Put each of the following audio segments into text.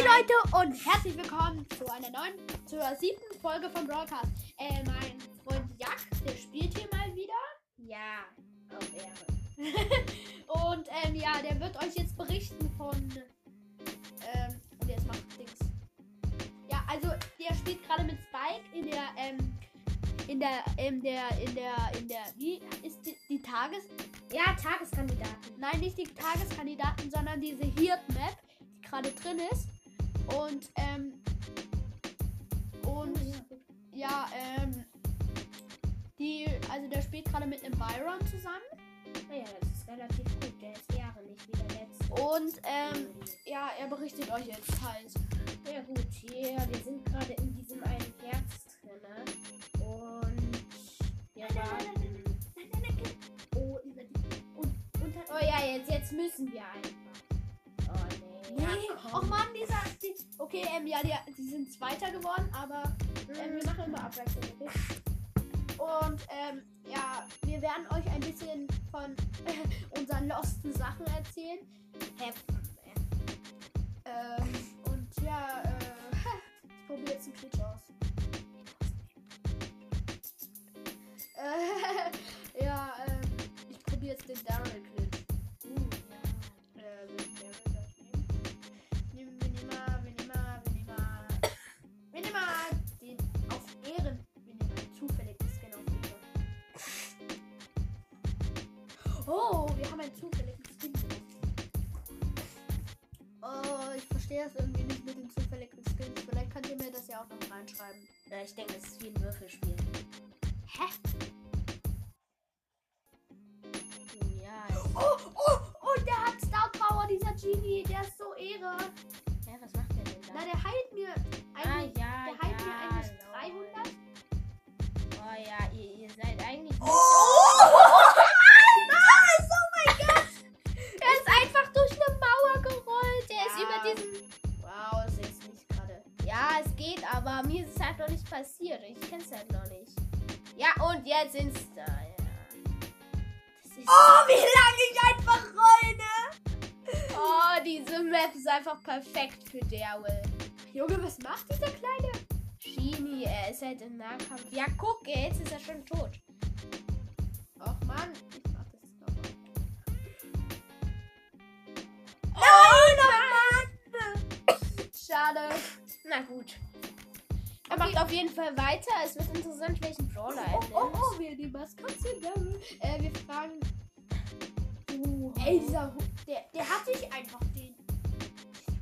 Hi Leute und herzlich willkommen zu einer neuen, zur siebten Folge von Broadcast. Äh, mein Freund Jack, der spielt hier mal wieder. Ja, auf Ehre. und ähm, ja, der wird euch jetzt berichten von. Ähm, und jetzt macht Dings. Ja, also der spielt gerade mit Spike in der, ähm, in der, in der, in der, in der, wie ist die, die Tages... Ja, Tageskandidaten. Nein, nicht die Tageskandidaten, sondern diese Hirt-Map, die gerade drin ist. Und, ähm, und, ja, ähm, die, also der spielt gerade mit einem Byron zusammen. Naja, das ist relativ gut. Der ist Ehre nicht wie der letzte. Und, ähm, ja, er berichtet euch jetzt halt. Ja gut, hier, wir sind gerade in diesem einen Herz drin. ne? Und wir warten. Oh, dieser, und, und hat, Oh ja, jetzt, jetzt müssen wir einfach. Nee. Komm. Mann, dieser. Die, okay, ähm, ja, die, die sind Zweiter geworden, aber ähm, wir machen immer Abwechslung, okay? Und ähm, ja, wir werden euch ein bisschen von unseren losten Sachen erzählen. Hä, Ähm, und ja, äh, ich probiere jetzt einen Glitch aus. Äh, Oh, wir haben einen zufälligen Skin. Oh, ich verstehe es irgendwie nicht mit den zufälligen Skins. Vielleicht könnt ihr mir das ja auch noch reinschreiben. Ja, ich denke, das ist wie ein Würfelspiel. Hä? Ja, Oh, oh, oh, der hat Star Power, dieser Genie. Der ist so Ehre. ja was macht der denn da? Na, der heilt mir. Aber mir ist es halt noch nicht passiert. Ich kenn's halt noch nicht. Ja, und jetzt Insta, ja. Oh, wie lange ich einfach roll, ne? Oh, diese Map ist einfach perfekt für Daryl. Junge, was macht dieser kleine? Genie, er ist halt im Nahkampf. Ja, guck, jetzt ist er schon tot. Och Mann, ich mach das jetzt nochmal. Oh, Schade. Na gut. Er Okay. macht auf jeden Fall weiter. Es wird interessant, welchen Brawler er Oh, nimmt. oh, oh, wir die Maskottchen. Äh, wir fragen. Uh, Ey, dieser Hu- der, der hat sich einfach den.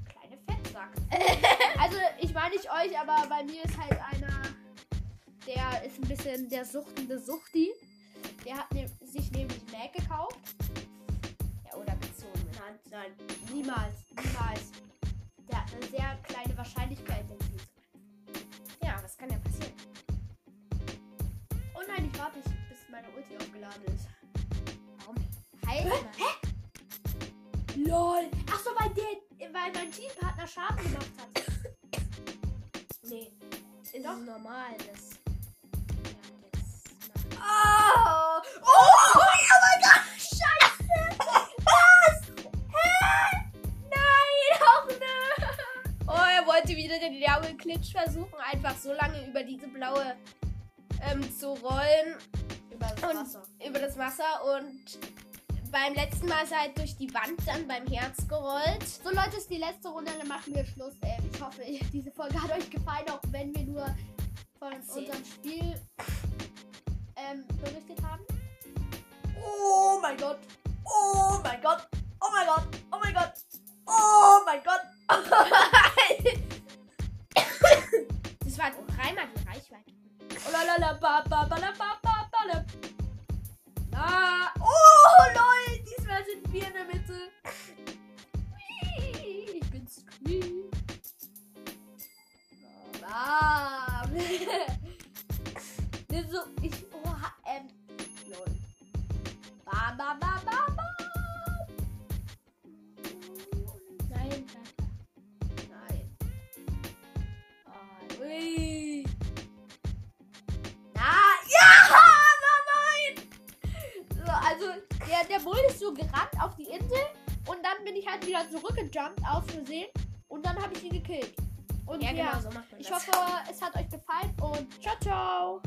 Kleine Fettsack. also, ich meine nicht euch, aber bei mir ist halt einer. Der ist ein bisschen der suchtende Suchti. Der hat ne sich nämlich Mac gekauft. ja, oder gezogen. Nein, nein, niemals, niemals. Der hat eine sehr kleine Wahrscheinlichkeit, den Ulti aufgeladen ist. Warum? Halt Hä? mal. LOL. Achso, weil der, weil mein Teampartner Schaden gemacht hat. Nee, ist Doch. normal. Das. Ja, das macht. Oh! Oh! Oh mein Gott! Scheiße! Was? Hä? Nein! Auch ne! Oh, er wollte wieder den Daryl Klitsch versuchen, einfach so lange über diese blaue ähm, zu rollen. Über das Und- Wasser. über das Wasser und beim letzten Mal halt durch die Wand dann beim Herz gerollt. So Leute, ist die letzte Runde, dann machen wir Schluss. Ähm, ich hoffe, diese Folge hat euch gefallen, auch wenn wir nur von Erzähl. unserem Spiel ähm, berichtet haben. Oh mein Gott! Oh mein Gott! Oh mein Gott! Oh mein Gott! Oh mein Gott! Das war dreimal die Reichweite. Oh la la la ba ba ba la ba ba la. Na, oh lol, diesmal sind wir in der Mitte. ich halt wieder zurückgejumpt, aus Versehen. Und dann habe ich ihn gekillt. Und ja, ja genau, so macht man ich das. hoffe, es hat euch gefallen und ciao, ciao.